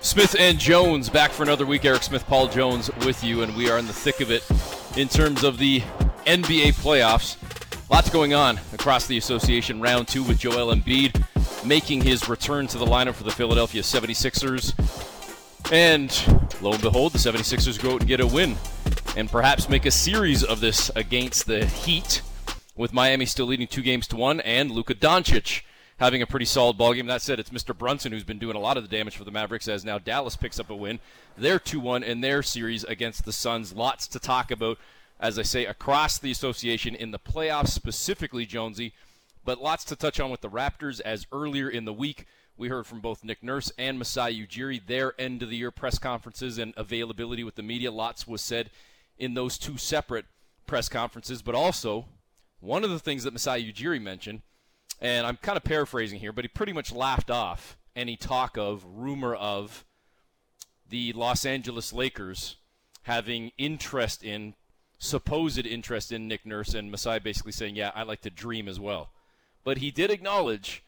Smith and Jones back for another week. Eric Smith, Paul Jones with you, and we are in the thick of it in terms of the NBA playoffs. Lots going on across the association. Round two with Joel Embiid making his return to the lineup for the Philadelphia 76ers. And lo and behold, the 76ers go out and get a win and perhaps make a series of this against the Heat, with Miami still leading two games to one, and Luka Doncic having a pretty solid ball game. That said, it's Mr. Brunson who's been doing a lot of the damage for the Mavericks as now Dallas picks up a win. They're 2-1 in their series against the Suns. Lots to talk about, as I say, across the association in the playoffs specifically, Jonesy, but lots to touch on with the Raptors as earlier in the week we heard from both Nick Nurse and Masai Ujiri, their end of the year press conferences and availability with the media. Lots was said in those two separate press conferences, but also one of the things that Masai Ujiri mentioned and I'm kind of paraphrasing here, but he pretty much laughed off any talk of, rumor of, the Los Angeles Lakers having interest in, supposed interest in Nick Nurse, and Masai basically saying, yeah, I like to dream as well. But he did acknowledge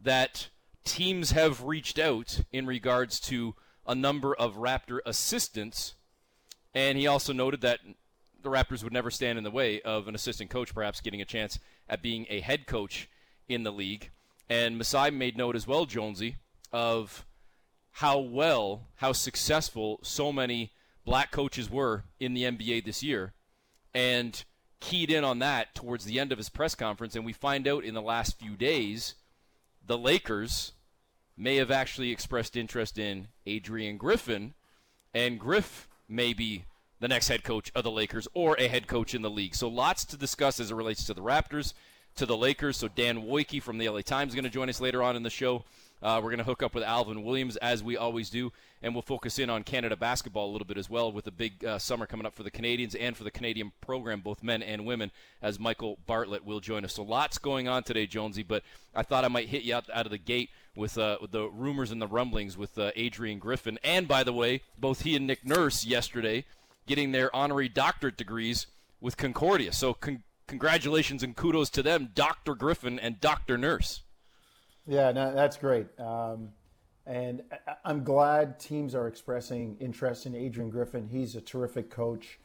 that teams have reached out in regards to a number of Raptor assistants, and he also noted that the Raptors would never stand in the way of an assistant coach perhaps getting a chance at being a head coach in the league. And Masai made note as well, Jonesy, of how well, how successful so many black coaches were in the NBA this year. And keyed in on that towards the end of his press conference. And we find out in the last few days the Lakers may have actually expressed interest in Adrian Griffin. And Griff may be the next head coach of the Lakers or a head coach in the league. So lots to discuss as it relates to the Raptors to the Lakers. So Dan Woike from the LA Times is going to join us later on in the show. Uh, we're going to hook up with Alvin Williams as we always do, and we'll focus in on Canada basketball a little bit as well with a big uh, summer coming up for the Canadians and for the Canadian program, both men and women, as Michael Bartlett will join us. So lots going on today, Jonesy, but I thought I might hit you out, out of the gate with, uh, with the rumors and the rumblings with uh, Adrian Griffin. And by the way, both he and Nick Nurse yesterday getting their honorary doctorate degrees with Concordia. So congratulations and kudos to them, Dr. Griffin and Dr. Nurse. Yeah, no, that's great. Um, and I'm glad teams are expressing interest in Adrian Griffin. He's a terrific coach.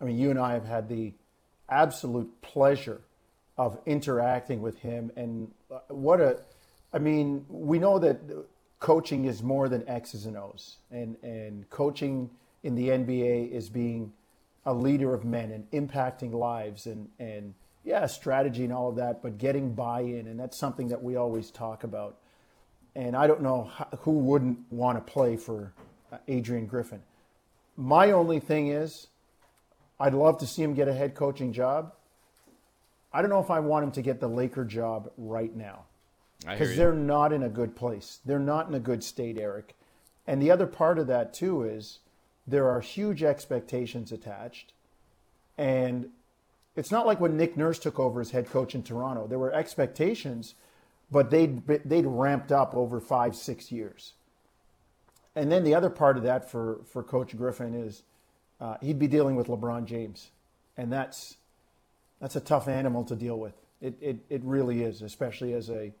I mean, you and I have had the absolute pleasure of interacting with him. And uh, what a, I mean, we know that coaching is more than X's and O's. And, and coaching in the NBA is being a leader of men and impacting lives and and yeah, strategy and all of that, but getting buy-in, and that's something that we always talk about. And I don't know who wouldn't want to play for uh, Adrian Griffin. My only thing is, I'd love to see him get a head coaching job. I don't know if I want him to get the Laker job right now because they're not in a good place. They're not in a good state, Eric. And the other part of that too is there are huge expectations attached. And it's not like when Nick Nurse took over as head coach in Toronto. There were expectations, but they'd, they'd ramped up over five, six years. And then the other part of that for, for Coach Griffin is uh, he'd be dealing with LeBron James. And that's, that's a tough animal to deal with. It, it, it really is, especially as a,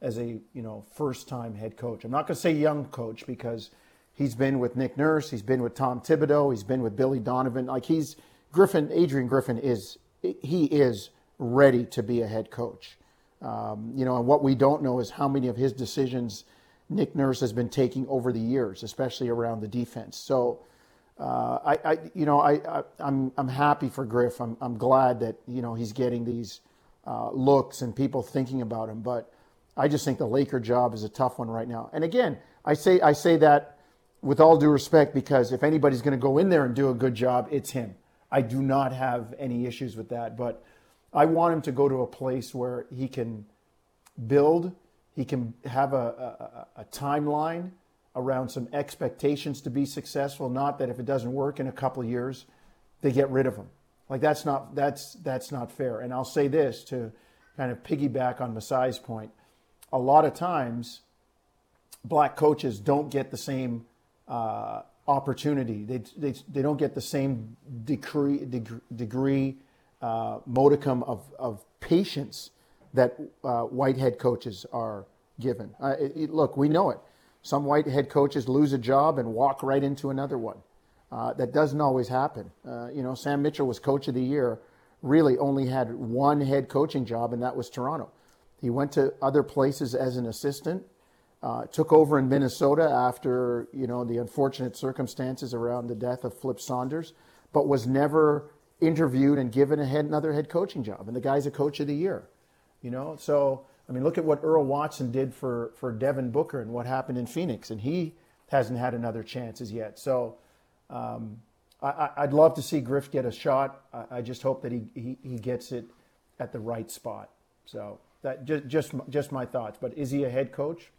as a you know, first time head coach. I'm not going to say young coach because – He's been with Nick Nurse. He's been with Tom Thibodeau. He's been with Billy Donovan. Like he's Griffin, Adrian Griffin is he is ready to be a head coach. Um, you know, and what we don't know is how many of his decisions Nick Nurse has been taking over the years, especially around the defense. So, uh, I, I, you know, I, I, am I'm, I'm happy for Griff. I'm, I'm glad that you know he's getting these uh, looks and people thinking about him. But I just think the Laker job is a tough one right now. And again, I say I say that with all due respect, because if anybody's going to go in there and do a good job, it's him. I do not have any issues with that, but I want him to go to a place where he can build, he can have a, a, a timeline around some expectations to be successful. Not that if it doesn't work in a couple of years, they get rid of him. Like that's not that's that's not fair. And I'll say this to kind of piggyback on Masai's point. A lot of times, black coaches don't get the same uh, opportunity. They, they, they don't get the same degree, degree, degree uh, modicum of, of patience that uh, white head coaches are given. Uh, it, it, look, we know it. some white head coaches lose a job and walk right into another one. Uh, that doesn't always happen. Uh, you know, Sam Mitchell was coach of the year, really only had one head coaching job, and that was Toronto. He went to other places as an assistant, uh, took over in Minnesota after you know the unfortunate circumstances around the death of Flip Saunders, but was never interviewed and given head, another head coaching job. And the guy's a coach of the year. You know, so I mean, look at what Earl Watson did for for Devin Booker and what happened in Phoenix, and he hasn't had another chance as yet. So. Um, I, would love to see Griff get a shot. I, I just hope that he, he, he, gets it at the right spot. So that just just just my thoughts. But is he a head coach?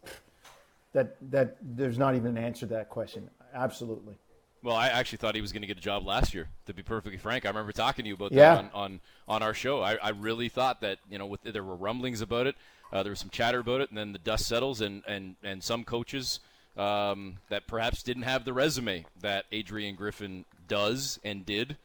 That that there's not even an answer to that question. Absolutely. Well, I actually thought he was going to get a job last year. To be perfectly frank, I remember talking to you about yeah. that on, on, on our show. I, I really thought that you know with, there were rumblings about it, uh, there was some chatter about it, and then the dust settles, and and and some coaches um, that perhaps didn't have the resume that Adrian Griffin does and did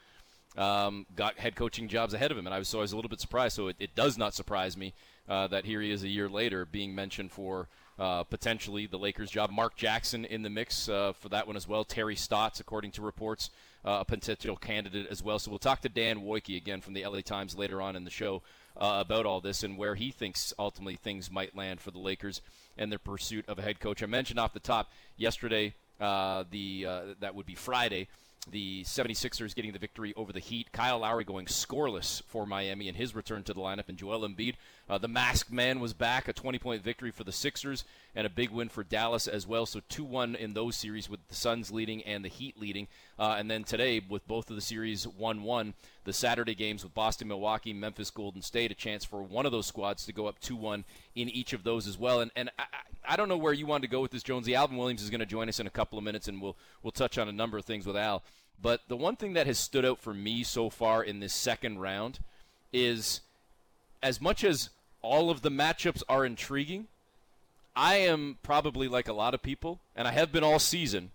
um, got head coaching jobs ahead of him, and I was so I was a little bit surprised. So it, it does not surprise me uh, that here he is a year later being mentioned for uh, potentially the Lakers job. Mark Jackson in the mix uh, for that one as well. Terry Stotts, according to reports, uh, a potential candidate as well. So we'll talk to Dan Woike again from the LA Times later on in the show uh, about all this and where he thinks ultimately things might land for the Lakers and their pursuit of a head coach. I mentioned off the top yesterday, uh, the uh, that would be Friday the 76ers getting the victory over the Heat. Kyle Lowry going scoreless for Miami in his return to the lineup, and Joel Embiid. Uh, the masked man was back, a 20 point victory for the Sixers, and a big win for Dallas as well. So 2 1 in those series with the Suns leading and the Heat leading. Uh, and then today, with both of the series 1 1, the Saturday games with Boston, Milwaukee, Memphis, Golden State, a chance for one of those squads to go up 2 1 in each of those as well. And, and I, I don't know where you want to go with this, Jonesy. Alvin Williams is going to join us in a couple of minutes, and we'll, we'll touch on a number of things with Al. But the one thing that has stood out for me so far in this second round is as much as all of the matchups are intriguing, I am probably like a lot of people, and I have been all season,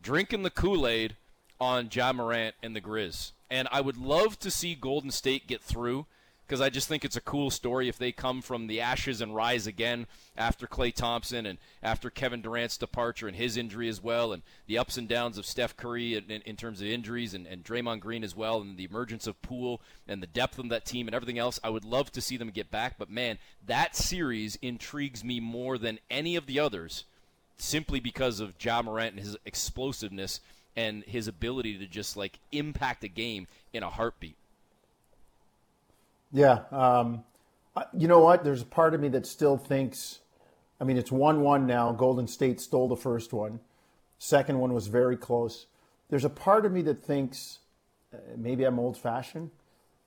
drinking the Kool Aid on Ja Morant and the Grizz. And I would love to see Golden State get through because I just think it's a cool story if they come from the ashes and rise again after Klay Thompson and after Kevin Durant's departure and his injury as well, and the ups and downs of Steph Curry in, in terms of injuries and, and Draymond Green as well, and the emergence of Poole and the depth of that team and everything else. I would love to see them get back, but man, that series intrigues me more than any of the others simply because of Ja Morant and his explosiveness and his ability to just like impact a game in a heartbeat. Yeah. Um, you know what? There's a part of me that still thinks, I mean, it's 1 1 now. Golden State stole the first one. Second one was very close. There's a part of me that thinks, uh, maybe I'm old fashioned,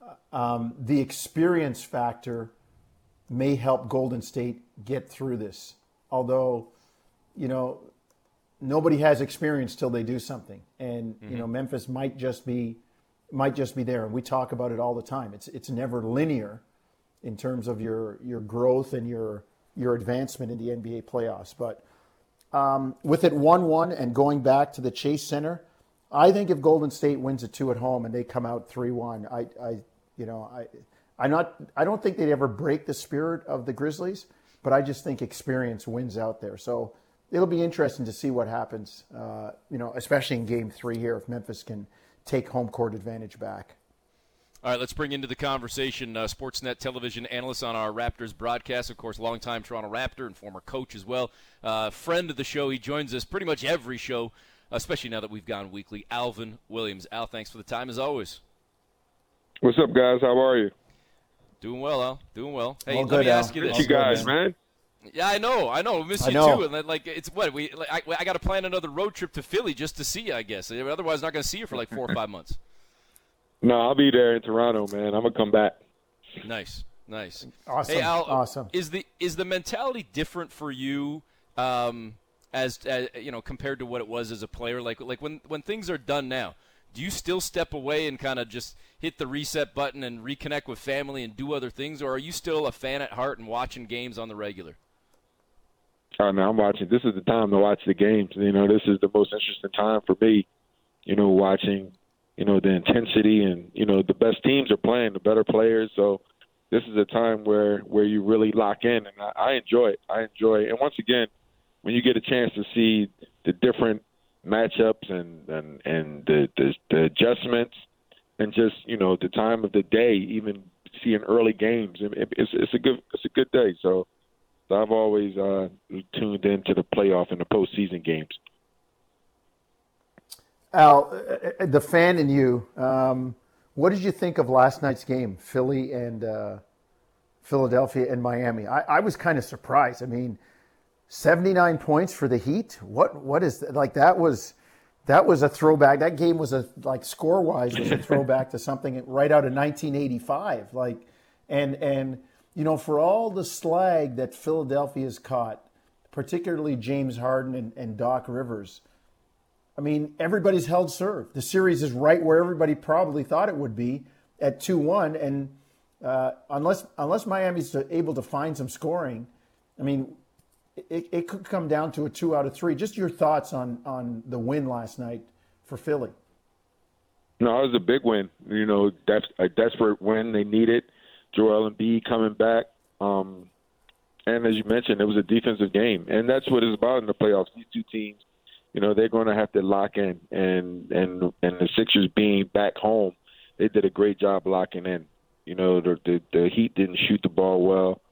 uh, um, the experience factor may help Golden State get through this. Although, you know, nobody has experience till they do something. And, mm-hmm. you know, Memphis might just be might just be there. And we talk about it all the time. It's it's never linear in terms of your your growth and your your advancement in the NBA playoffs. But um, with it one one and going back to the Chase Center, I think if Golden State wins a two at home and they come out three one, I, I you know I I'm not I don't think they'd ever break the spirit of the Grizzlies, but I just think experience wins out there. So it'll be interesting to see what happens. Uh, you know, especially in Game Three here if Memphis can take home court advantage back. All right, let's bring into the conversation uh, Sportsnet television analyst on our Raptors broadcast, of course, longtime Toronto Raptor and former coach as well. Uh, friend of the show, he joins us pretty much every show, especially now that we've gone weekly. Alvin Williams. Al, thanks for the time as always. What's up, guys? How are you? Doing well, Al. Doing well. Hey, All let good, me ask you this. you guys, man. Yeah, I know, I know. I miss you know. too. And then, like, it's what we. Like, I, I got to plan another road trip to Philly just to see you. I guess. Otherwise, not going to see you for like four or five months. No, I'll be there in Toronto, man. I'm gonna come back. Nice, nice. Awesome. Hey, Al, awesome. Is the is the mentality different for you? Um, as, as you know, compared to what it was as a player, like like when when things are done now, do you still step away and kind of just hit the reset button and reconnect with family and do other things, or are you still a fan at heart and watching games on the regular? Oh no, I'm watching. This is the time to watch the games. You know, this is the most interesting time for me. You know, watching. You know the intensity and you know the best teams are playing, the better players. So this is a time where where you really lock in, and I, I enjoy it. I enjoy it. And once again, when you get a chance to see the different matchups and and and the the, the adjustments and just you know the time of the day, even seeing early games, it's it's a good it's a good day. So I've always uh, tuned into the playoff and the postseason games. Al, uh, uh, the fan in you, um, what did you think of last night's game, Philly and uh, Philadelphia and Miami? I, I was kind of surprised. I mean, 79 points for the Heat. What what is that? like that was that was a throwback. That game was a like score wise was a throwback to something right out of 1985. Like and and you know for all the slag that Philadelphia has caught, particularly James Harden and, and Doc Rivers. I mean, everybody's held serve. The series is right where everybody probably thought it would be at 2-1 and uh, unless unless Miami's able to find some scoring, I mean, it, it could come down to a two out of three. Just your thoughts on on the win last night for Philly. No, it was a big win. You know, a desperate win. They needed Joel Embiid coming back. Um, and as you mentioned, it was a defensive game, and that's what it's about in the playoffs. These two teams, you know, they're going to have to lock in, and and and the Sixers being back home, they did a great job locking in. You know, the the, the Heat didn't shoot the ball well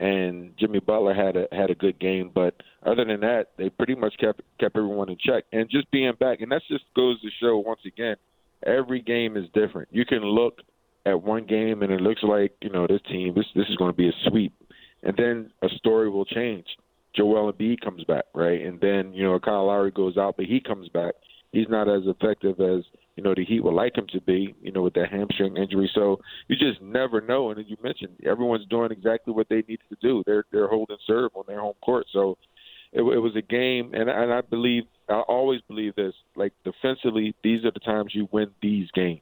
and Jimmy Butler had a had a good game. But other than that, they pretty much kept kept everyone in check. And just being back, and that just goes to show once again, every game is different. You can look at one game and it looks like you know this team this this is going to be a sweep, and then a story will change. Joel Embiid comes back, right, and then you know Kyle Lowry goes out, but he comes back. He's not as effective as you know the Heat would like him to be, you know, with that hamstring injury. So you just never know. And as you mentioned, everyone's doing exactly what they need to do. They're they're holding serve on their home court. So it, it was a game, and and I believe I always believe this. Like defensively, these are the times you win these games.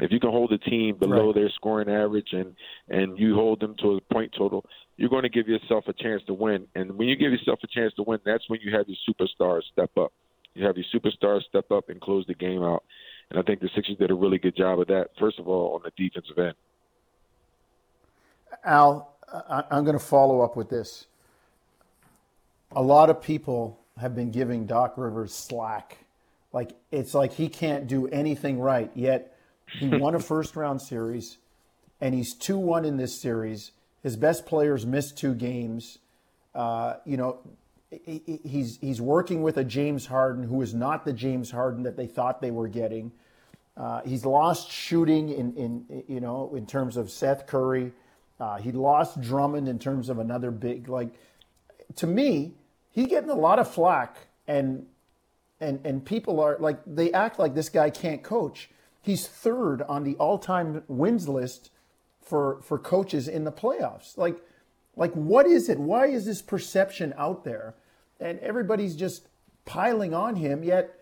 If you can hold a team below right. their scoring average and and you hold them to a point total, you're going to give yourself a chance to win. And when you give yourself a chance to win, that's when you have your superstars step up. You have your superstars step up and close the game out. And I think the Sixers did a really good job of that, first of all, on the defensive end. Al, I'm going to follow up with this. A lot of people have been giving Doc Rivers slack. Like, it's like he can't do anything right, yet he won a first round series and he's 2 1 in this series. His best players missed two games. Uh, you know, he's he's working with a James Harden who is not the James Harden that they thought they were getting. Uh, he's lost shooting in, in you know in terms of Seth Curry. Uh, he lost Drummond in terms of another big like. To me, he's getting a lot of flack, and and and people are like they act like this guy can't coach. He's third on the all-time wins list for for coaches in the playoffs. Like like what is it? Why is this perception out there? and everybody's just piling on him. Yet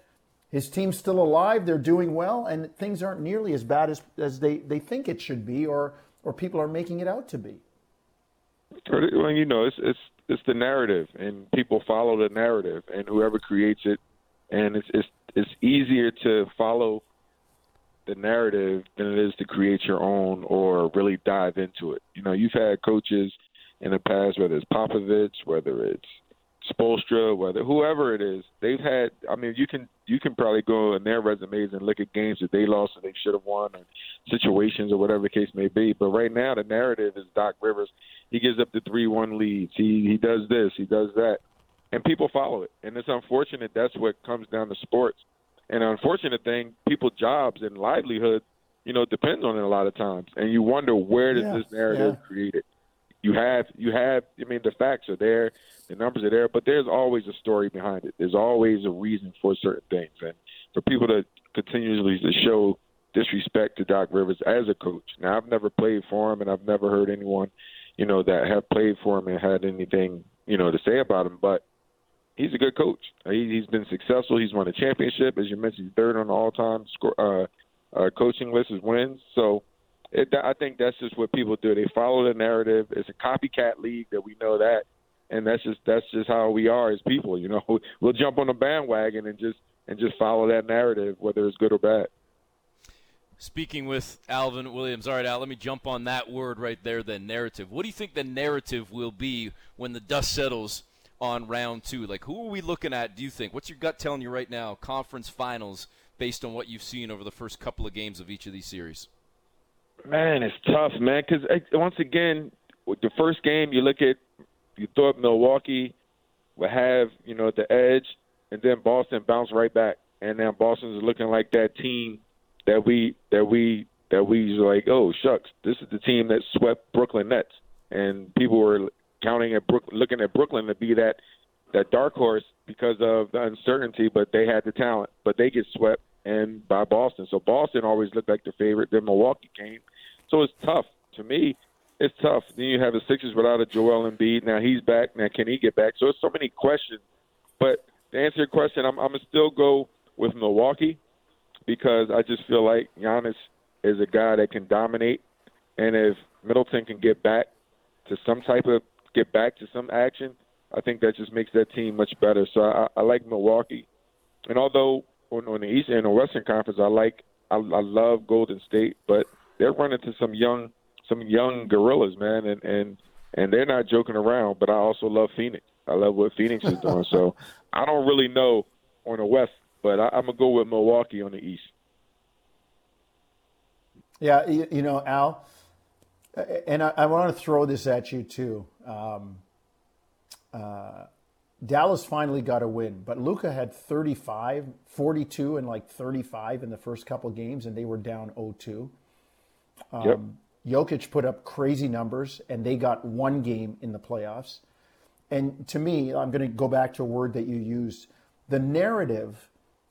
his team's still alive, they're doing well, and things aren't nearly as bad as, as they, they think it should be, or or people are making it out to be. Well, you know, it's it's it's the narrative, and people follow the narrative, and whoever creates it, and it's it's it's easier to follow the narrative than it is to create your own or really dive into it. You know, you've had coaches in the past, whether it's Popovich, whether it's Spoelstra, whether whoever it is, they've had. I mean, you can you can probably go in their resumes and look at games that they lost and they should have won, or situations or whatever the case may be. But right now, the narrative is Doc Rivers. He gives up the three-one leads. He he does this. He does that, and people follow it. And it's unfortunate. That's what comes down to sports. And the unfortunate thing, people's jobs and livelihood, you know, depends on it a lot of times. And you wonder where does yeah, this narrative yeah. create it? You have you have. I mean, the facts are there the numbers are there, but there's always a story behind it. There's always a reason for certain things, and for people to continuously to show disrespect to Doc Rivers as a coach. Now, I've never played for him, and I've never heard anyone, you know, that have played for him and had anything, you know, to say about him. But he's a good coach. He, he's been successful. He's won a championship, as you mentioned, he's third on the all-time score, uh, uh, coaching list is wins. So. It, I think that's just what people do. They follow the narrative. It's a copycat league that we know that, and that's just that's just how we are as people. You know, we'll jump on the bandwagon and just and just follow that narrative, whether it's good or bad. Speaking with Alvin Williams. All right, Al, let me jump on that word right there, the narrative. What do you think the narrative will be when the dust settles on round two? Like, who are we looking at? Do you think? What's your gut telling you right now? Conference finals, based on what you've seen over the first couple of games of each of these series. Man, it's tough, man. Because eh, once again, with the first game, you look at you thought Milwaukee would have you know the edge, and then Boston bounced right back, and now Boston's looking like that team that we that we that we like. Oh shucks, this is the team that swept Brooklyn Nets, and people were counting at Brook, looking at Brooklyn to be that that dark horse because of the uncertainty, but they had the talent, but they get swept and by Boston. So Boston always looked like the favorite. Then Milwaukee came, so it's tough to me. It's tough. Then you have the Sixers without a Joel Embiid. Now he's back. Now can he get back? So it's so many questions. But to answer your question, I'm, I'm gonna still go with Milwaukee because I just feel like Giannis is a guy that can dominate, and if Middleton can get back to some type of get back to some action, I think that just makes that team much better. So I, I like Milwaukee, and although on, on the East and the Western Conference, I like I, I love Golden State, but they're running to some young some young gorillas, man, and and and they're not joking around. But I also love Phoenix. I love what Phoenix is doing. so I don't really know on the West, but I, I'm gonna go with Milwaukee on the East. Yeah, you, you know, Al, and I, I, want to throw this at you too. Um, uh, Dallas finally got a win, but Luka had 35, 42, and like 35 in the first couple games, and they were down 0-2. Um, yep. Jokic put up crazy numbers, and they got one game in the playoffs. And to me, I'm going to go back to a word that you used. The narrative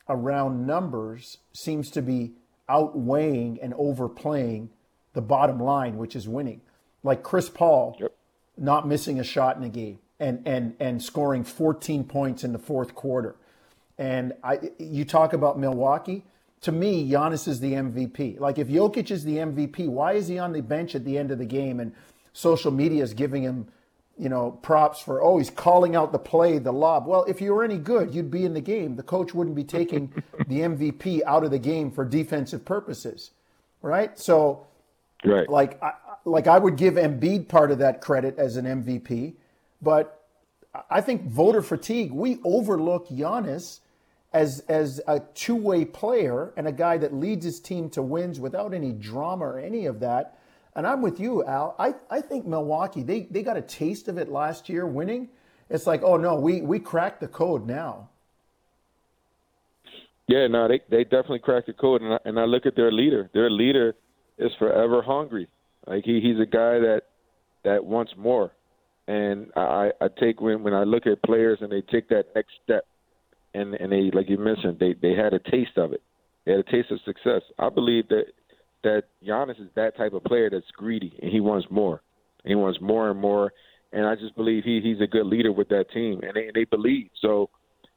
around numbers seems to be outweighing and overplaying the bottom line, which is winning. Like Chris Paul yep. not missing a shot in a game and, and, and scoring 14 points in the fourth quarter. And I, you talk about Milwaukee. To me, Giannis is the MVP. Like if Jokic is the MVP, why is he on the bench at the end of the game and social media is giving him, you know, props for oh he's calling out the play, the lob. Well, if you were any good, you'd be in the game. The coach wouldn't be taking the MVP out of the game for defensive purposes, right? So, right. like I, like I would give Embiid part of that credit as an MVP but I think voter fatigue, we overlook Giannis as as a two-way player and a guy that leads his team to wins without any drama or any of that. And I'm with you, Al. I, I think Milwaukee, they, they got a taste of it last year winning. It's like, oh no, we, we cracked the code now. Yeah, no, they they definitely cracked the code, and I, and I look at their leader. Their leader is forever hungry. Like he, he's a guy that that wants more. And I, I take when when I look at players and they take that next step, and and they like you mentioned they they had a taste of it, they had a taste of success. I believe that that Giannis is that type of player that's greedy and he wants more, he wants more and more. And I just believe he he's a good leader with that team, and they they believe. So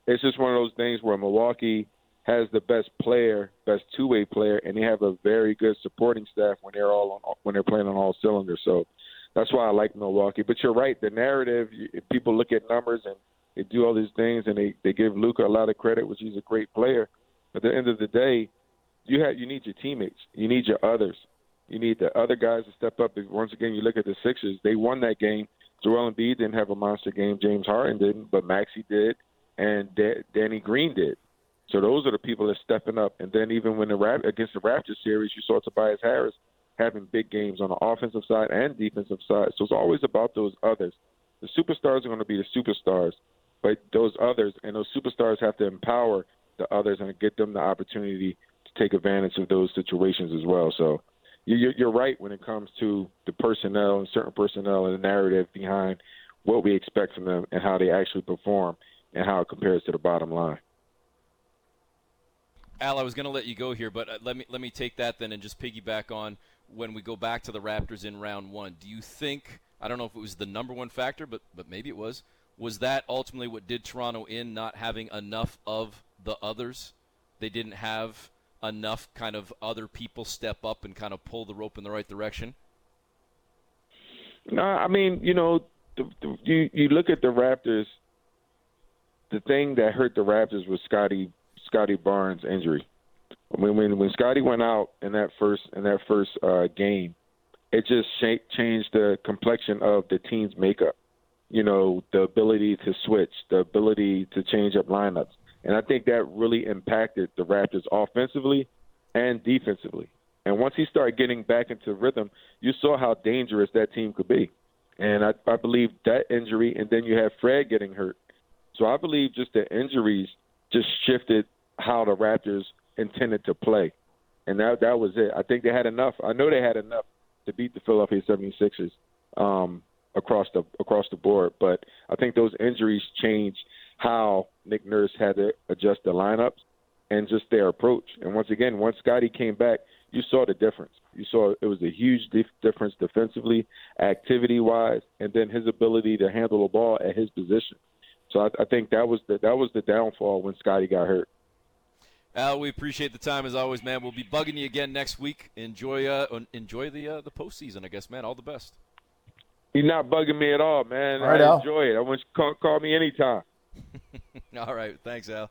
it's just one of those things where Milwaukee has the best player, best two way player, and they have a very good supporting staff when they're all on when they're playing on all cylinders. So that's why I like Milwaukee. But you're right. The narrative, people look at numbers and they do all these things and they, they give Luka a lot of credit, which he's a great player. At the end of the day, you have you need your teammates. You need your others. You need the other guys to step up. Once again, you look at the Sixers. They won that game. Joel Embiid didn't have a monster game. James Harden didn't, but Maxey did, and Danny Green did. So those are the people that are stepping up. And then even when the Rap- against the Raptors series, you saw Tobias Harris having big games on the offensive side and defensive side. So it's always about those others. The superstars are going to be the superstars, but those others and those superstars have to empower the others and get them the opportunity to take advantage of those situations as well. So you're right when it comes to the personnel and certain personnel and the narrative behind what we expect from them and how they actually perform and how it compares to the bottom line. Al, I was going to let you go here, but uh, let me let me take that then and just piggyback on when we go back to the Raptors in round one. Do you think I don't know if it was the number one factor, but but maybe it was. Was that ultimately what did Toronto in not having enough of the others? They didn't have enough kind of other people step up and kind of pull the rope in the right direction. No, I mean, you know, the, the, you you look at the Raptors. The thing that hurt the Raptors was Scotty Scotty Barnes' injury. When when when Scotty went out in that first in that first uh, game, it just sh- changed the complexion of the team's makeup. you know, the ability to switch, the ability to change up lineups. And I think that really impacted the Raptors offensively and defensively. And once he started getting back into rhythm, you saw how dangerous that team could be. And I, I believe that injury, and then you have Fred getting hurt. So I believe just the injuries just shifted how the Raptors intended to play. And that that was it. I think they had enough. I know they had enough to beat the Philadelphia 76ers um, across the across the board. But I think those injuries changed how Nick Nurse had to adjust the lineups and just their approach. And once again, once Scotty came back, you saw the difference. You saw it was a huge dif- difference defensively, activity wise, and then his ability to handle the ball at his position. So I, I think that was the that was the downfall when Scotty got hurt. Al, we appreciate the time as always, man. We'll be bugging you again next week. Enjoy uh, enjoy the uh, the postseason, I guess, man. All the best. You're not bugging me at all, man. All right, I Al. enjoy it. I want you to call, call me anytime. All right, thanks, Al.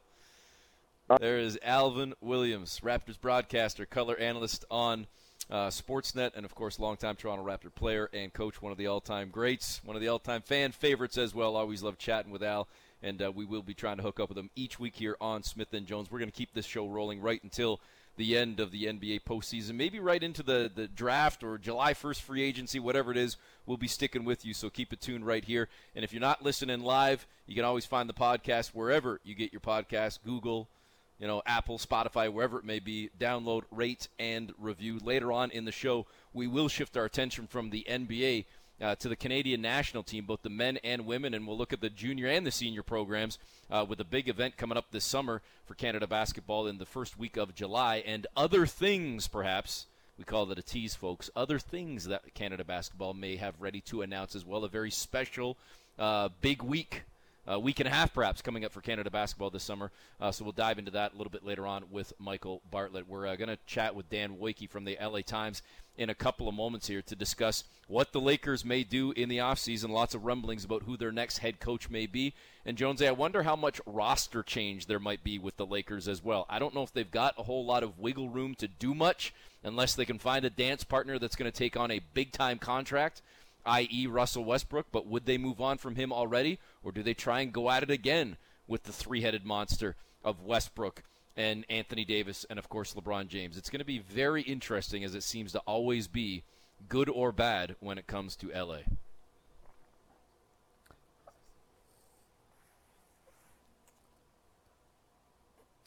There is Alvin Williams, Raptors broadcaster, color analyst on uh, Sportsnet, and of course, longtime Toronto Raptor player and coach, one of the all-time greats, one of the all-time fan favorites as well. Always love chatting with Al, and uh, we will be trying to hook up with him each week here on Smith and Jones. We're going to keep this show rolling right until the end of the NBA postseason, maybe right into the, the draft or July 1st free agency, whatever it is, we'll be sticking with you. So keep it tuned right here. And if you're not listening live, you can always find the podcast wherever you get your podcast Google, you know, Apple, Spotify, wherever it may be. Download, rate, and review. Later on in the show, we will shift our attention from the NBA uh, to the Canadian national team, both the men and women, and we'll look at the junior and the senior programs uh, with a big event coming up this summer for Canada basketball in the first week of July, and other things, perhaps. We call it a tease, folks. Other things that Canada basketball may have ready to announce as well. A very special, uh, big week a week and a half perhaps coming up for Canada basketball this summer. Uh, so we'll dive into that a little bit later on with Michael Bartlett. We're uh, going to chat with Dan Woike from the LA Times in a couple of moments here to discuss what the Lakers may do in the offseason. Lots of rumblings about who their next head coach may be. And Jonesy, I wonder how much roster change there might be with the Lakers as well. I don't know if they've got a whole lot of wiggle room to do much unless they can find a dance partner that's going to take on a big time contract i.e., Russell Westbrook, but would they move on from him already, or do they try and go at it again with the three headed monster of Westbrook and Anthony Davis and, of course, LeBron James? It's going to be very interesting, as it seems to always be, good or bad, when it comes to LA.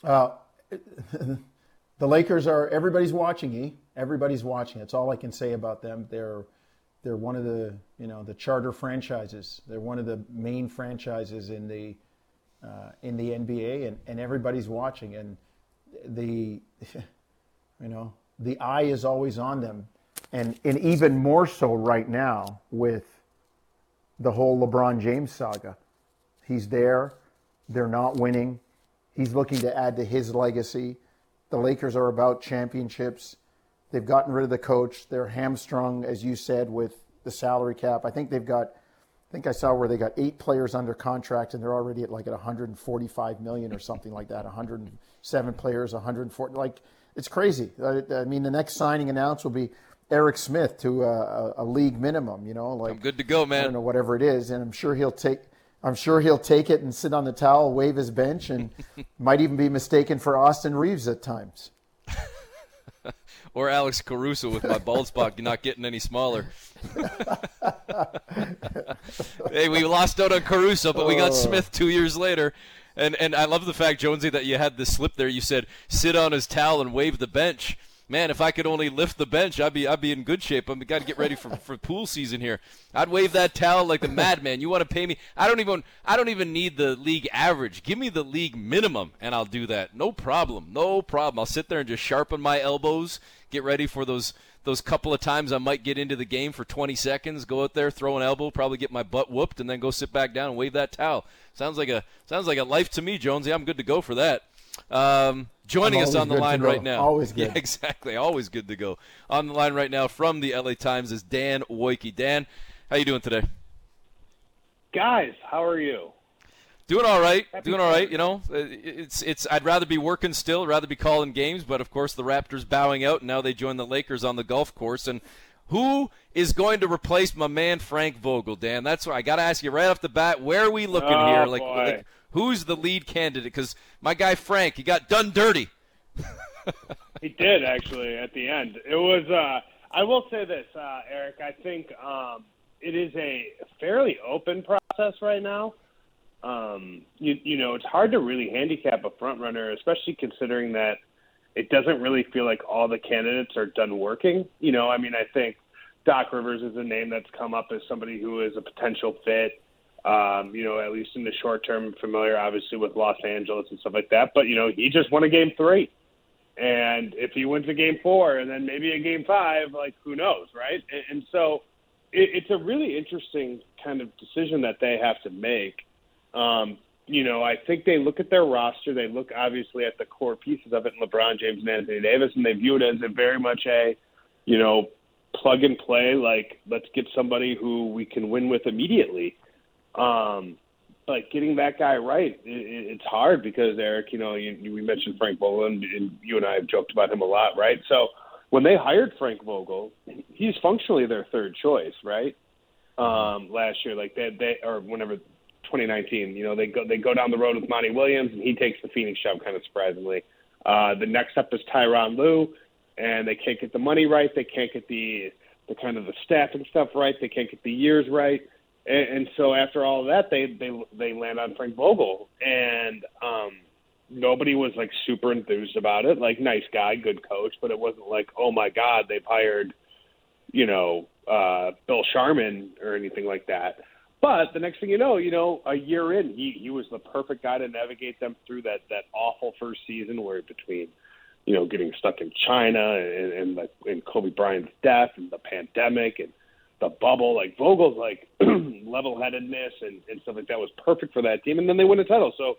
Uh, the Lakers are everybody's watching. E. Everybody's watching. That's all I can say about them. They're they're one of the you know the charter franchises. They're one of the main franchises in the uh, in the NBA, and, and everybody's watching. And the you know the eye is always on them, and and even more so right now with the whole LeBron James saga. He's there. They're not winning. He's looking to add to his legacy. The Lakers are about championships. They've gotten rid of the coach. They're hamstrung, as you said, with the salary cap. I think they've got, I think I saw where they got eight players under contract and they're already at like at 145 million or something like that. 107 players, 140. Like it's crazy. I, I mean, the next signing announced will be Eric Smith to a, a, league minimum. You know, like I'm good to go, I man. don't know whatever it is, and I'm sure he'll take. I'm sure he'll take it and sit on the towel, wave his bench, and might even be mistaken for Austin Reaves at times. Or Alex Caruso with my bald spot not getting any smaller. hey, we lost out on Caruso, but we got oh. Smith two years later. And and I love the fact, Jonesy, that you had this slip there. You said sit on his towel and wave the bench. Man, if I could only lift the bench, I'd be I'd be in good shape. I'm got to get ready for, for pool season here. I'd wave that towel like the madman. You want to pay me? I don't even I don't even need the league average. Give me the league minimum, and I'll do that. No problem. No problem. I'll sit there and just sharpen my elbows. Get ready for those those couple of times I might get into the game for 20 seconds, go out there, throw an elbow, probably get my butt whooped, and then go sit back down and wave that towel. Sounds like a sounds like a life to me, Jonesy. I'm good to go for that. Um, joining us on the line right now, Always good. Yeah, exactly. Always good to go. On the line right now from the LA Times is Dan Woike. Dan, how you doing today? Guys, how are you? Doing all right. Happy Doing all right. You know, Uh, it's it's. I'd rather be working still, rather be calling games, but of course the Raptors bowing out, and now they join the Lakers on the golf course. And Who is going to replace my man Frank Vogel, Dan? That's what I got to ask you right off the bat. Where are we looking oh, here? Like, like, who's the lead candidate? Because my guy Frank, he got done dirty. he did actually at the end. It was. Uh, I will say this, uh, Eric. I think um, it is a fairly open process right now. Um, you, you know, it's hard to really handicap a front runner, especially considering that it doesn't really feel like all the candidates are done working. You know, I mean, I think Doc Rivers is a name that's come up as somebody who is a potential fit. Um, you know, at least in the short term, familiar obviously with Los Angeles and stuff like that. But you know, he just won a game three, and if he wins a game four and then maybe a game five, like who knows, right? And, and so it, it's a really interesting kind of decision that they have to make. Um, you know, I think they look at their roster. They look obviously at the core pieces of it, LeBron James and Anthony Davis, and they view it as a very much a, you know, plug and play. Like, let's get somebody who we can win with immediately. Um, but getting that guy right, it, it's hard because Eric, you know, you, you, we mentioned Frank Vogel, and, you and I have joked about him a lot, right? So when they hired Frank Vogel, he's functionally their third choice, right? Um, last year, like they, they or whenever 2019. You know, they go they go down the road with Monty Williams, and he takes the Phoenix job, kind of surprisingly. Uh, the next up is Tyronn Lue, and they can't get the money right. They can't get the the kind of the staffing stuff right. They can't get the years right. And, and so after all that, they they they land on Frank Vogel, and um, nobody was like super enthused about it. Like nice guy, good coach, but it wasn't like oh my god, they've hired, you know, uh, Bill Sharman or anything like that. But the next thing you know, you know, a year in, he he was the perfect guy to navigate them through that that awful first season where between, you know, getting stuck in China and and, the, and Kobe Bryant's death and the pandemic and the bubble, like Vogel's like level-headedness and and stuff like that was perfect for that team, and then they win a title. So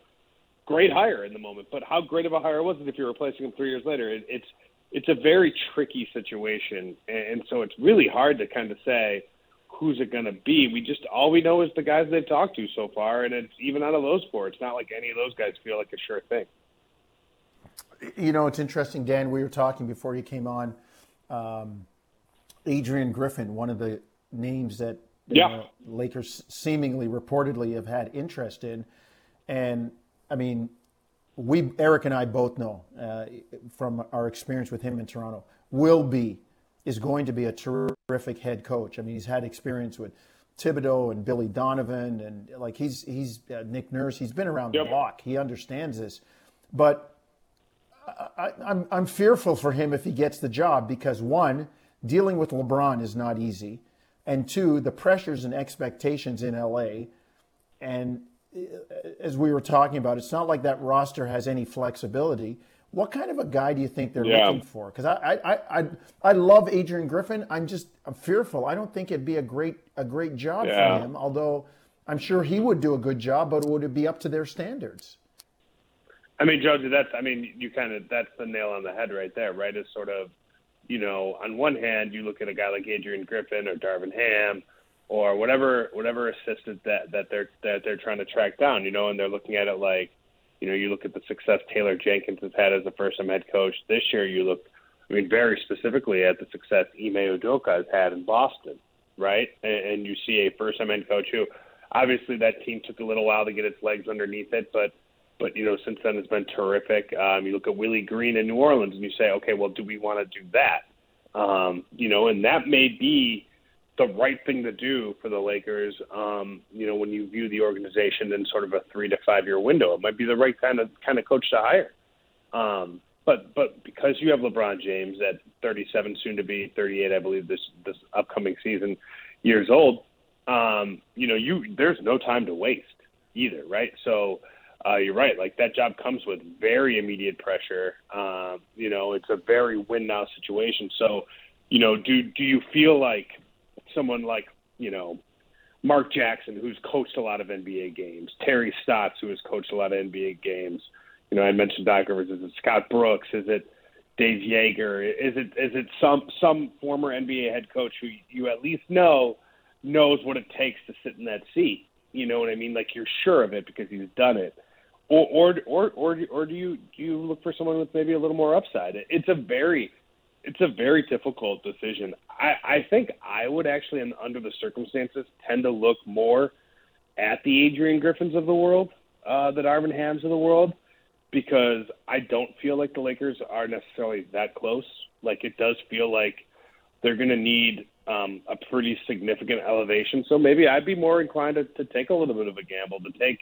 great hire in the moment, but how great of a hire was it if you're replacing him three years later? It, it's it's a very tricky situation, and, and so it's really hard to kind of say who's it going to be. We just all we know is the guys they've talked to so far, and it's even out of those four, it's not like any of those guys feel like a sure thing. You know, it's interesting, Dan. We were talking before you came on. Um, Adrian Griffin, one of the names that yeah. uh, Lakers seemingly reportedly have had interest in, and I mean, we Eric and I both know uh, from our experience with him in Toronto will be is going to be a terrific head coach. I mean, he's had experience with Thibodeau and Billy Donovan, and like he's he's uh, Nick Nurse. He's been around yep. the block. He understands this, but I, I'm I'm fearful for him if he gets the job because one, dealing with LeBron is not easy, and two, the pressures and expectations in LA, and uh, as we were talking about, it's not like that roster has any flexibility. What kind of a guy do you think they're yeah. looking for? Because I, I, I, I love Adrian Griffin. I'm just I'm fearful. I don't think it'd be a great a great job yeah. for him. Although I'm sure he would do a good job, but would it be up to their standards? I mean, Jonesy, that's I mean, you kind of that's the nail on the head right there, right? Is sort of, you know, on one hand, you look at a guy like Adrian Griffin or Darvin Ham or whatever whatever assistant that that they're that they're trying to track down, you know, and they're looking at it like you know, you look at the success Taylor Jenkins has had as a first-time head coach. This year, you look, I mean, very specifically at the success Ime Udoka has had in Boston, right? And, and you see a first-time head coach who, obviously, that team took a little while to get its legs underneath it, but but you know, since then it's been terrific. Um, you look at Willie Green in New Orleans, and you say, okay, well, do we want to do that? Um, you know, and that may be the right thing to do for the Lakers. Um, you know, when you view the organization in sort of a three to five year window, it might be the right kind of kind of coach to hire. Um, but but because you have LeBron James at 37, soon to be 38, I believe this this upcoming season, years old, um, you know, you there's no time to waste either, right? So. Uh, you're right. Like that job comes with very immediate pressure. Um, you know, it's a very win now situation. So, you know, do do you feel like someone like you know Mark Jackson, who's coached a lot of NBA games, Terry Stotts, who has coached a lot of NBA games. You know, I mentioned Doc Rivers. Is it Scott Brooks? Is it Dave Joerger? Is it is it some some former NBA head coach who you at least know knows what it takes to sit in that seat? You know what I mean? Like you're sure of it because he's done it. Or or or or, or do you do you look for someone with maybe a little more upside? It's a very it's a very difficult decision. I, I think I would actually, under the circumstances, tend to look more at the Adrian Griffins of the world, uh, the Darvin Hams of the world, because I don't feel like the Lakers are necessarily that close. Like it does feel like they're going to need um, a pretty significant elevation. So maybe I'd be more inclined to, to take a little bit of a gamble, to take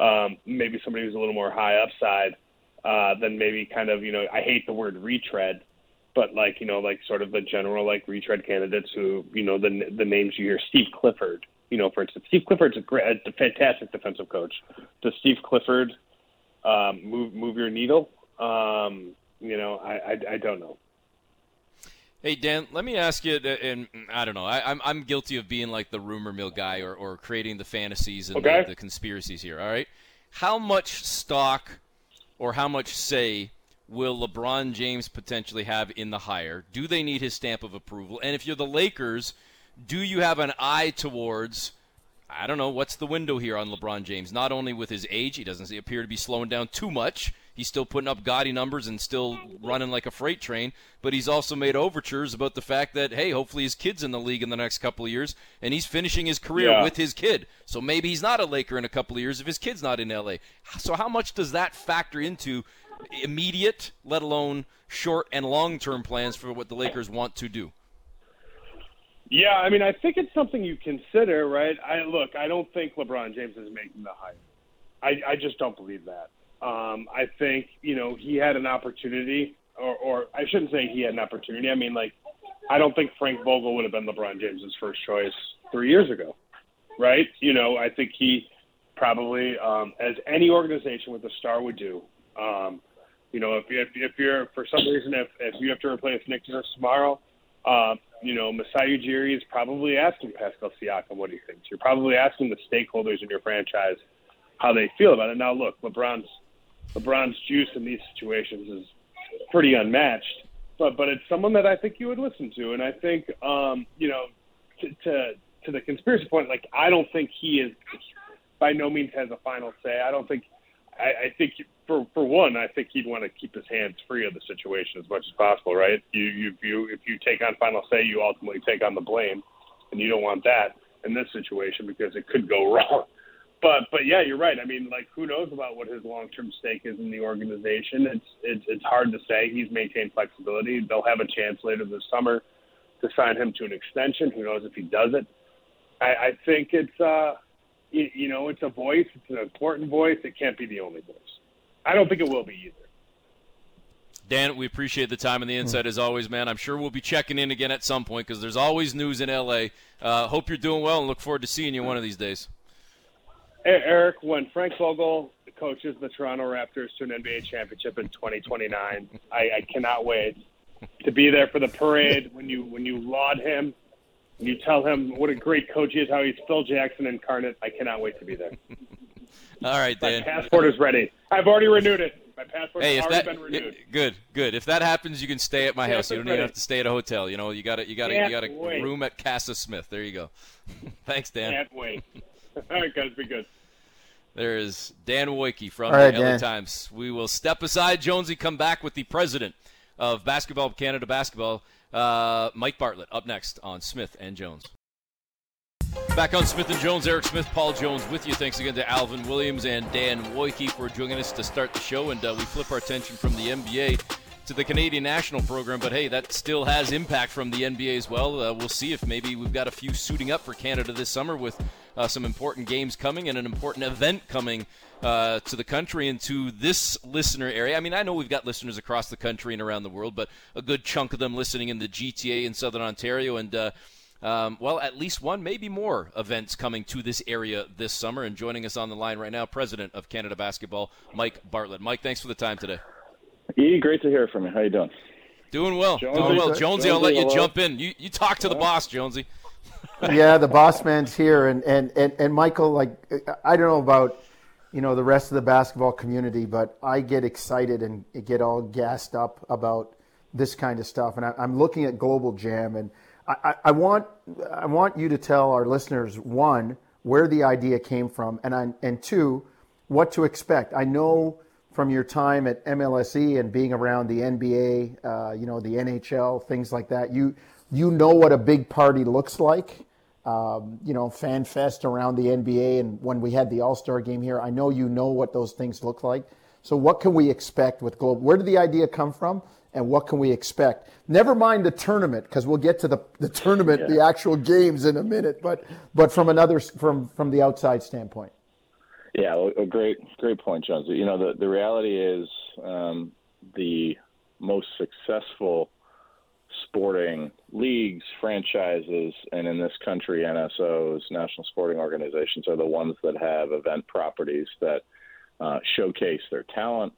um, maybe somebody who's a little more high upside uh, than maybe kind of, you know, I hate the word retread, but like, you know, like sort of the general like retread candidates who, you know, the, the names you hear, Steve Clifford, you know, for instance, Steve Clifford's a great, a fantastic defensive coach. Does Steve Clifford um, move, move your needle? Um, you know, I, I, I don't know. Hey Dan, let me ask you, uh, and mm, I don't know, I, am I'm, I'm guilty of being like the rumor mill guy or, or creating the fantasies and okay. the, the conspiracies here. All right, how much stock or how much say will LeBron James potentially have in the hire? Do they need his stamp of approval? And if you're the Lakers, do you have an eye towards? I don't know what's the window here on LeBron James. Not only with his age, he doesn't appear to be slowing down too much He's still putting up gaudy numbers and still running like a freight train, but he's also made overtures about the fact that, hey, hopefully his kid's in the league in the next couple of years, and he's finishing his career yeah. with his kid. So maybe he's not a Laker in a couple of years if his kid's not in LA. So how much does that factor into immediate, let alone short and long term plans for what the Lakers want to do? Yeah, I mean, I think it's something you consider, right? I look, I don't think LeBron James is making the hire. I, I just don't believe that. Um, I think you know he had an opportunity, or, or I shouldn't say he had an opportunity. I mean, like I don't think Frank Vogel would have been LeBron James's first choice three years ago, right? You know, I think he probably, um, as any organization with a star would do. Um, you know, if, if if you're for some reason if if you have to replace Nick Nurse tomorrow, uh, you know, Masai Ujiri is probably asking Pascal Siakam what he thinks. You're probably asking the stakeholders in your franchise how they feel about it. Now, look, LeBron's LeBron's juice in these situations is pretty unmatched. But but it's someone that I think you would listen to, and I think um, you know to, to to the conspiracy point, like I don't think he is by no means has a final say. I don't think. I, I think for for one, I think he'd want to keep his hands free of the situation as much as possible, right? You you if you if you take on final say, you ultimately take on the blame, and you don't want that in this situation because it could go wrong but but yeah, you're right. I mean, like who knows about what his long term stake is in the organization? It's it's it's hard to say. He's maintained flexibility. They'll have a chance later this summer to sign him to an extension. Who knows if he does it? I, I think it's uh you, you know it's a voice. It's an important voice. It can't be the only voice. I don't think it will be either. Dan, we appreciate the time and the insight as always, man. I'm sure we'll be checking in again at some point because there's always news in LA. Uh, hope you're doing well and look forward to seeing you one of these days. Eric, when Frank Vogel coaches the Toronto Raptors to an NBA championship in 2029, I, I cannot wait to be there for the parade when you when you laud him, and you tell him what a great coach he is, how he's Phil Jackson incarnate. I cannot wait to be there. All right, Dan. My passport is ready. I've already renewed it. My passport hey, has already that, been renewed. Good, good. If that happens, you can stay at my house. You don't even have to stay at a hotel. You know, you got You got You got a wait. room at Casa Smith. There you go. Thanks, Dan. Can't wait. All right, guys, be good. There is Dan Woike from right, the LA Dan. Times. We will step aside, Jonesy, come back with the president of Basketball Canada Basketball, uh, Mike Bartlett, up next on Smith and Jones. Back on Smith and Jones, Eric Smith, Paul Jones with you. Thanks again to Alvin Williams and Dan Woike for joining us to start the show. And uh, we flip our attention from the NBA to the Canadian national program, but hey, that still has impact from the NBA as well. Uh, we'll see if maybe we've got a few suiting up for Canada this summer with uh, some important games coming and an important event coming uh, to the country and to this listener area. I mean, I know we've got listeners across the country and around the world, but a good chunk of them listening in the GTA in Southern Ontario and. Uh, um, well, at least one, maybe more events coming to this area this summer. And joining us on the line right now, President of Canada Basketball, Mike Bartlett. Mike, thanks for the time today. E, great to hear from you. How you doing? Doing well. Jonesy, Doing well. Jonesy, Jonesy I'll let you hello. jump in. You, you talk to the boss, Jonesy. Yeah, the boss man's here. And, and, and, and Michael, like, I don't know about, you know, the rest of the basketball community, but I get excited and get all gassed up about this kind of stuff. And I, am looking at Global Jam, and I, I, want I want you to tell our listeners one where the idea came from, and I, and two what to expect. I know from your time at MLSE and being around the NBA, uh, you know, the NHL, things like that. You you know what a big party looks like. Um, you know, fan fest around the NBA, and when we had the All Star game here, I know you know what those things look like. So, what can we expect with Global? Where did the idea come from, and what can we expect? Never mind the tournament, because we'll get to the, the tournament, yeah. the actual games in a minute. But but from another from from the outside standpoint. Yeah, a great great point, Jones. You know, the the reality is um, the most successful sporting leagues, franchises, and in this country, NSOs, national sporting organizations, are the ones that have event properties that uh, showcase their talent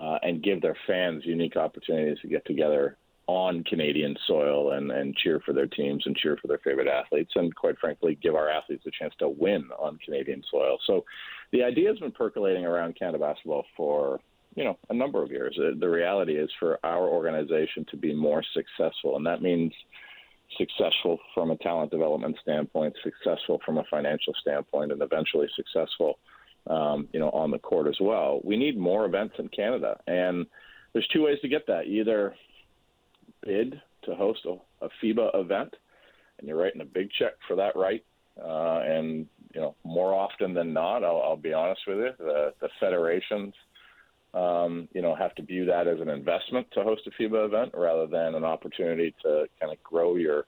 uh, and give their fans unique opportunities to get together on Canadian soil and, and cheer for their teams and cheer for their favorite athletes, and quite frankly, give our athletes a chance to win on Canadian soil. So the idea has been percolating around Canada basketball for you know a number of years. The reality is for our organization to be more successful, and that means successful from a talent development standpoint, successful from a financial standpoint, and eventually successful, um, you know, on the court as well. We need more events in Canada, and there's two ways to get that: either bid to host a, a FIBA event, and you're writing a big check for that right, uh, and you know, more often than not, I'll, I'll be honest with you, the, the federations um, you know, have to view that as an investment to host a FIBA event rather than an opportunity to kind of grow your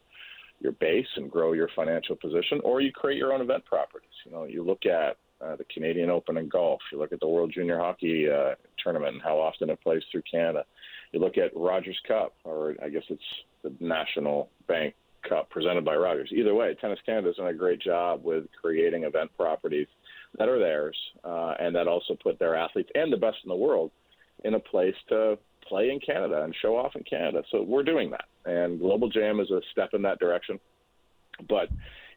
your base and grow your financial position, or you create your own event properties. You know, you look at uh, the Canadian Open in golf. You look at the World Junior Hockey uh, Tournament and how often it plays through Canada. You look at Rogers Cup, or I guess it's the National Bank Cup presented by Rogers. Either way, Tennis Canada's done a great job with creating event properties that are theirs, uh, and that also put their athletes and the best in the world in a place to play in Canada and show off in Canada. So we're doing that, and Global Jam is a step in that direction. But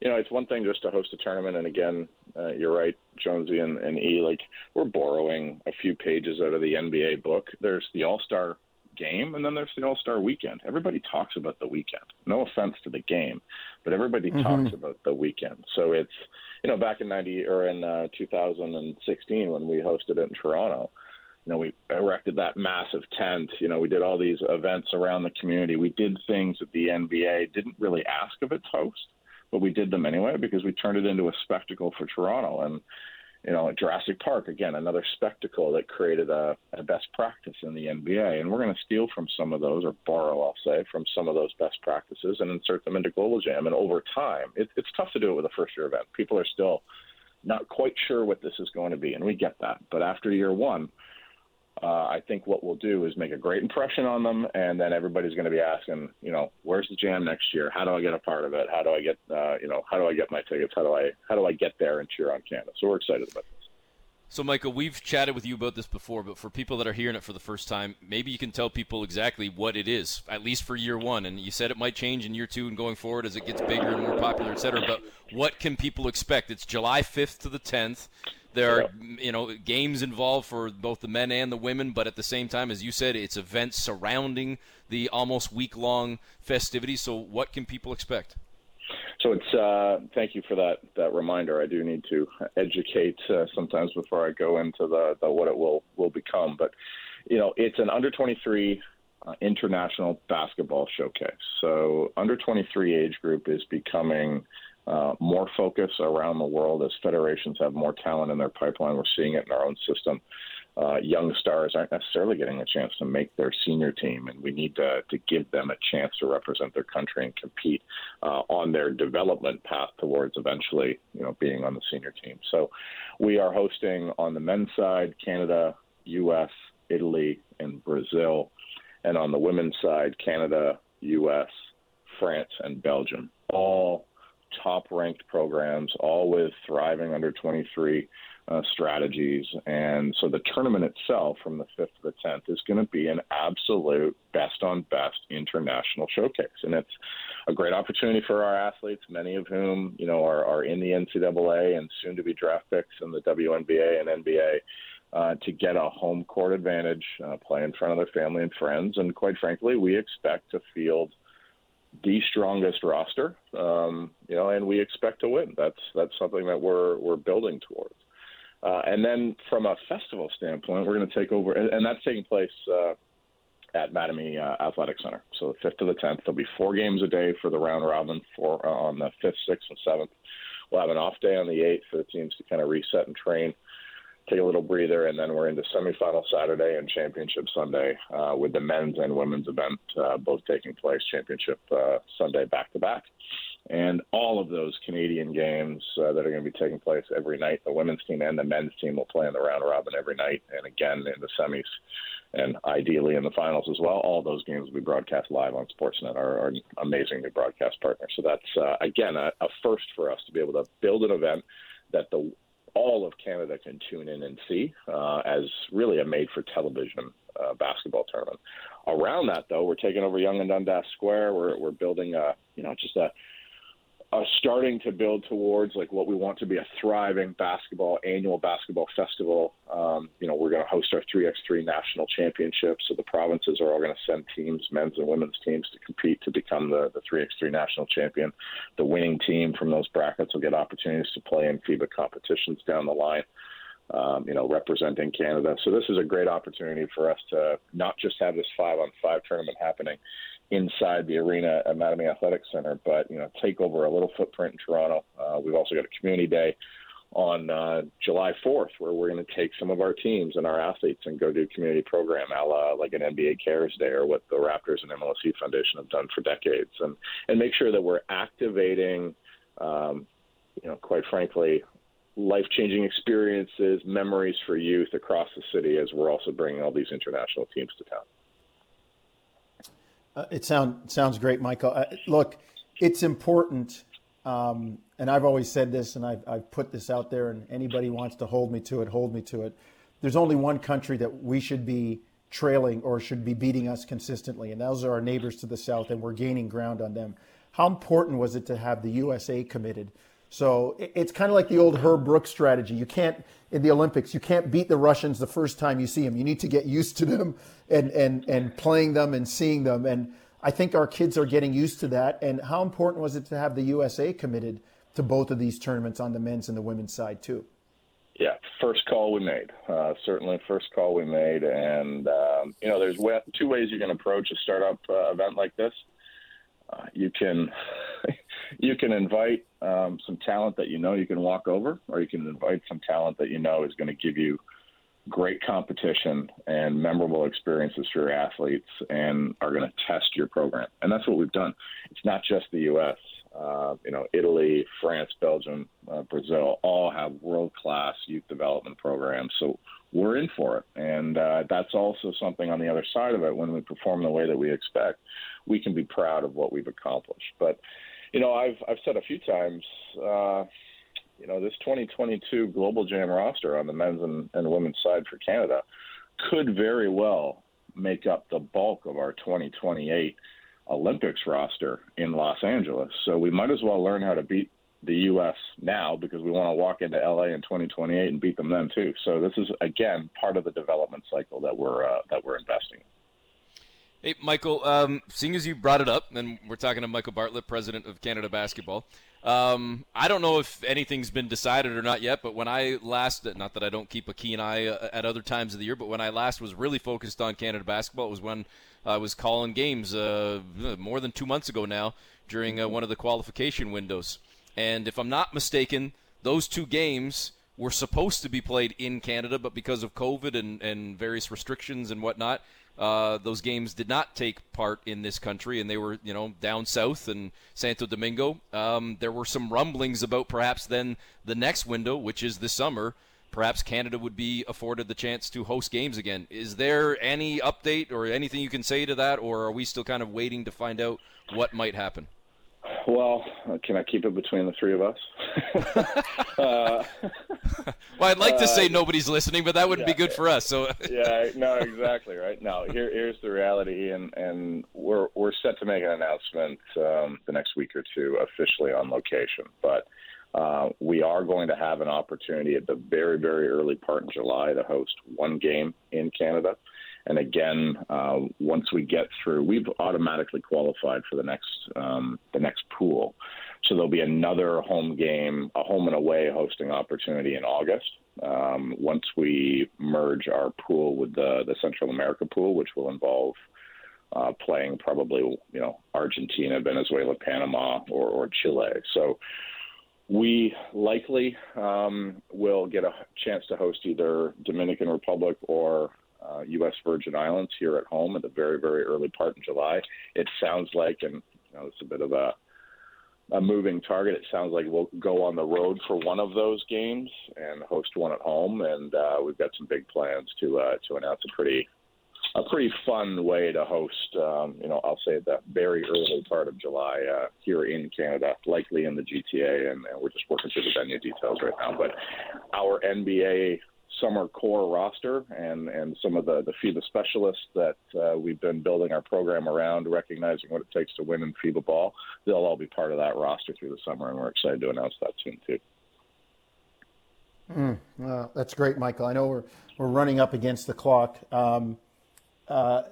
you know, it's one thing just to host a tournament, and again, uh, you're right, Jonesy and, and E. Like we're borrowing a few pages out of the NBA book. There's the All Star game, and then there's the All Star weekend. Everybody talks about the weekend. No offense to the game, but everybody mm-hmm. talks about the weekend. So it's you know back in ninety or in uh, 2016 when we hosted it in Toronto. You know, we erected that massive tent. You know, we did all these events around the community. We did things that the NBA didn't really ask of its host, but we did them anyway because we turned it into a spectacle for Toronto. And you know, Jurassic Park, again, another spectacle that created a, a best practice in the NBA. And we're going to steal from some of those, or borrow, I'll say, from some of those best practices and insert them into Global Jam. And over time, it, it's tough to do it with a first year event. People are still not quite sure what this is going to be, and we get that. But after year one, uh, I think what we'll do is make a great impression on them, and then everybody's going to be asking, you know, where's the jam next year? How do I get a part of it? How do I get, uh, you know, how do I get my tickets? How do I, how do I get there and cheer on Canada? So we're excited about this. So, Michael, we've chatted with you about this before, but for people that are hearing it for the first time, maybe you can tell people exactly what it is, at least for year one. And you said it might change in year two and going forward as it gets bigger and more popular, et cetera. But what can people expect? It's July 5th to the 10th. There are, you know, games involved for both the men and the women, but at the same time, as you said, it's events surrounding the almost week-long festivities. So, what can people expect? So it's uh, thank you for that that reminder. I do need to educate uh, sometimes before I go into the, the what it will will become. But you know, it's an under 23 uh, international basketball showcase. So under 23 age group is becoming uh, more focus around the world as federations have more talent in their pipeline. We're seeing it in our own system. Uh, young stars aren't necessarily getting a chance to make their senior team, and we need to, to give them a chance to represent their country and compete uh, on their development path towards eventually, you know, being on the senior team. So, we are hosting on the men's side Canada, U.S., Italy, and Brazil, and on the women's side Canada, U.S., France, and Belgium. All top ranked programs, all with thriving under 23 uh, strategies. And so the tournament itself from the 5th to the 10th is going to be an absolute best on best international showcase. And it's a great opportunity for our athletes, many of whom, you know, are, are in the NCAA and soon to be draft picks in the WNBA and NBA. Uh, to get a home court advantage, uh, play in front of their family and friends, and quite frankly, we expect to field the strongest roster, um, you know, and we expect to win. That's that's something that we're we're building towards. Uh, and then from a festival standpoint, we're going to take over, and, and that's taking place uh, at Mattamy uh, Athletic Center. So the 5th to the 10th, there'll be four games a day for the round robin for uh, on the 5th, 6th, and 7th. We'll have an off day on the 8th for the teams to kind of reset and train, take a little breather, and then we're into semifinal Saturday and championship Sunday uh, with the men's and women's event uh, both taking place, championship uh, Sunday back to back. And all of those Canadian games uh, that are going to be taking place every night, the women's team and the men's team will play in the round robin every night, and again in the semis and ideally in the finals as well. All those games will be broadcast live on Sportsnet, our, our amazing new broadcast partner. So that's uh, again a, a first for us to be able to build an event that the all of Canada can tune in and see uh, as really a made for television uh, basketball tournament. Around that, though, we're taking over Yonge and Dundas Square. We're, we're building a, you know, just a uh, starting to build towards like what we want to be a thriving basketball annual basketball festival. Um, you know, we're going to host our 3x3 national championship, so the provinces are all going to send teams, men's and women's teams, to compete to become the the 3x3 national champion. The winning team from those brackets will get opportunities to play in FIBA competitions down the line. Um, you know, representing Canada. So this is a great opportunity for us to not just have this five on five tournament happening inside the arena at Mattamy Athletic Center, but you know, take over a little footprint in Toronto. Uh, we've also got a community day on uh, July 4th, where we're going to take some of our teams and our athletes and go do community program, a la like an NBA Cares Day or what the Raptors and MLSE Foundation have done for decades, and and make sure that we're activating, um, you know, quite frankly, life-changing experiences, memories for youth across the city as we're also bringing all these international teams to town. Uh, it sound, sounds great, Michael. Uh, look, it's important, um, and I've always said this, and I've, I've put this out there, and anybody wants to hold me to it, hold me to it. There's only one country that we should be trailing or should be beating us consistently, and those are our neighbors to the south, and we're gaining ground on them. How important was it to have the USA committed? So it's kind of like the old Herb Brooks strategy. You can't in the Olympics, you can't beat the Russians the first time you see them. You need to get used to them and and and playing them and seeing them. And I think our kids are getting used to that. And how important was it to have the USA committed to both of these tournaments on the men's and the women's side too? Yeah, first call we made. Uh, certainly, first call we made. And um, you know, there's two ways you can approach a startup uh, event like this. Uh, you can you can invite um, some talent that you know you can walk over, or you can invite some talent that you know is going to give you great competition and memorable experiences for your athletes and are going to test your program. And that's what we've done. It's not just the U.S. Uh, you know, Italy, France, Belgium, uh, Brazil all have world class youth development programs. So we're in for it. And uh, that's also something on the other side of it. When we perform the way that we expect, we can be proud of what we've accomplished. But you know, I've I've said a few times, uh, you know, this 2022 Global Jam roster on the men's and, and women's side for Canada could very well make up the bulk of our 2028 Olympics roster in Los Angeles. So we might as well learn how to beat the U.S. now because we want to walk into LA in 2028 and beat them then too. So this is again part of the development cycle that we're uh, that we're investing in. Hey, Michael, um, seeing as you brought it up, and we're talking to Michael Bartlett, president of Canada Basketball. Um, I don't know if anything's been decided or not yet, but when I last, not that I don't keep a keen eye uh, at other times of the year, but when I last was really focused on Canada basketball, it was when I was calling games uh, more than two months ago now during uh, one of the qualification windows. And if I'm not mistaken, those two games were supposed to be played in Canada, but because of COVID and, and various restrictions and whatnot, uh, those games did not take part in this country, and they were, you know, down south in Santo Domingo. Um, there were some rumblings about perhaps then the next window, which is this summer, perhaps Canada would be afforded the chance to host games again. Is there any update or anything you can say to that, or are we still kind of waiting to find out what might happen? Well, can I keep it between the three of us? uh, well, I'd like to say uh, nobody's listening, but that wouldn't yeah, be good for us. So yeah, no, exactly right. Now, here, here's the reality, and and we're we're set to make an announcement um, the next week or two officially on location, but. Uh, we are going to have an opportunity at the very, very early part in July to host one game in Canada. And again, uh, once we get through, we've automatically qualified for the next um, the next pool. So there'll be another home game, a home and away hosting opportunity in August. um, once we merge our pool with the, the Central America pool, which will involve uh, playing probably you know Argentina, Venezuela, Panama, or, or Chile. So we likely um, will get a chance to host either Dominican Republic or uh, U.S. Virgin Islands here at home at the very very early part in July. It sounds like, and you know, it's a bit of a a moving target. It sounds like we'll go on the road for one of those games and host one at home, and uh, we've got some big plans to uh, to announce a pretty a pretty fun way to host. Um, you know, I'll say the very early part of July uh, here in Canada, likely in the GTA, and, and we're just working through the venue details right now. But our NBA summer core roster and and some of the the FIBA specialists that uh, we've been building our program around, recognizing what it takes to win in FIBA ball. They'll all be part of that roster through the summer, and we're excited to announce that soon too. Mm, uh, that's great, Michael. I know we're we're running up against the clock. Um, uh,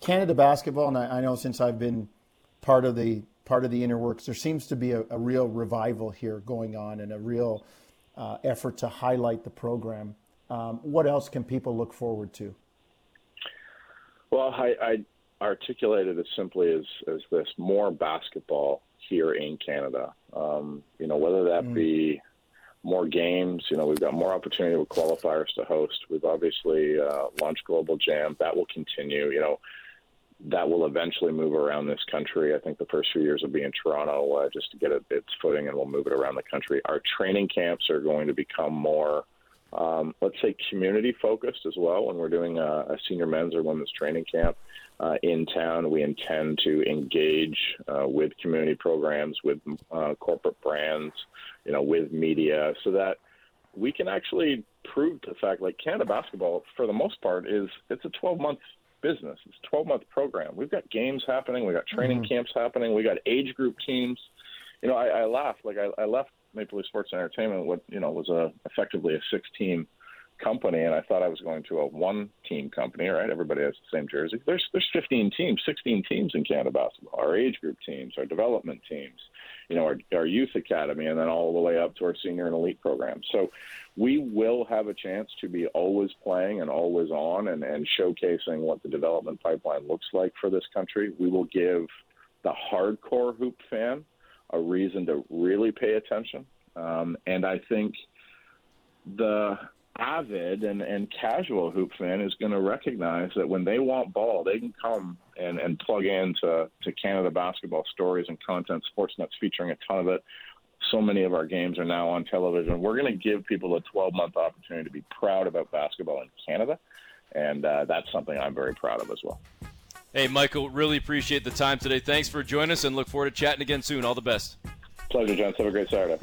Canada basketball, and I, I, know since I've been part of the part of the inner works, there seems to be a, a real revival here going on, and a real uh, effort to highlight the program. Um, what else can people look forward to? Well, I, I articulated as simply as, as this more basketball here in Canada. Um, you know, whether that mm. be more games, you know, we've got more opportunity with qualifiers to host. We've obviously uh, launched Global Jam. That will continue. You know, that will eventually move around this country. I think the first few years will be in Toronto uh, just to get it, its footing, and we'll move it around the country. Our training camps are going to become more, um, let's say, community focused as well. When we're doing a, a senior men's or women's training camp uh, in town, we intend to engage uh, with community programs, with uh, corporate brands, you know, with media, so that we can actually prove the fact like Canada basketball for the most part is it's a 12 month business. It's a 12 month program. We've got games happening. We got training mm-hmm. camps happening. We got age group teams. You know, I, I laugh like I, I left Maple Leaf Sports and Entertainment. What you know was a effectively a six team company, and I thought I was going to a one team company. Right, everybody has the same jersey. There's there's 15 teams, 16 teams in Canada basketball. Our age group teams, our development teams, you know, our, our youth academy, and then all the way up to our senior and elite programs. So we will have a chance to be always playing and always on and, and showcasing what the development pipeline looks like for this country. We will give the hardcore hoop fan a reason to really pay attention. Um, and I think the avid and, and casual hoop fan is going to recognize that when they want ball, they can come and, and plug into to Canada basketball stories and content. Sportsnet's featuring a ton of it. So many of our games are now on television. We're going to give people a 12 month opportunity to be proud about basketball in Canada. And uh, that's something I'm very proud of as well. Hey, Michael, really appreciate the time today. Thanks for joining us and look forward to chatting again soon. All the best. Pleasure, John. Have a great Saturday.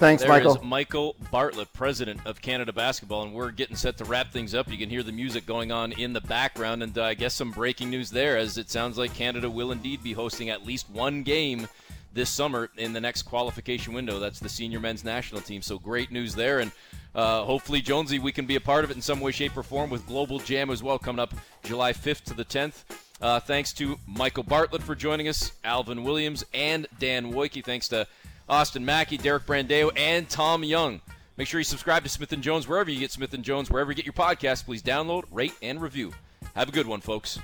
Thanks, there Michael. Is Michael Bartlett, president of Canada Basketball, and we're getting set to wrap things up. You can hear the music going on in the background, and uh, I guess some breaking news there, as it sounds like Canada will indeed be hosting at least one game this summer in the next qualification window. That's the senior men's national team. So great news there, and uh, hopefully, Jonesy, we can be a part of it in some way, shape, or form with Global Jam as well, coming up July 5th to the 10th. Uh, thanks to Michael Bartlett for joining us, Alvin Williams, and Dan Woike. Thanks to Austin Mackey, Derek Brandeo, and Tom Young. Make sure you subscribe to Smith & Jones wherever you get Smith & Jones, wherever you get your podcast. Please download, rate, and review. Have a good one, folks.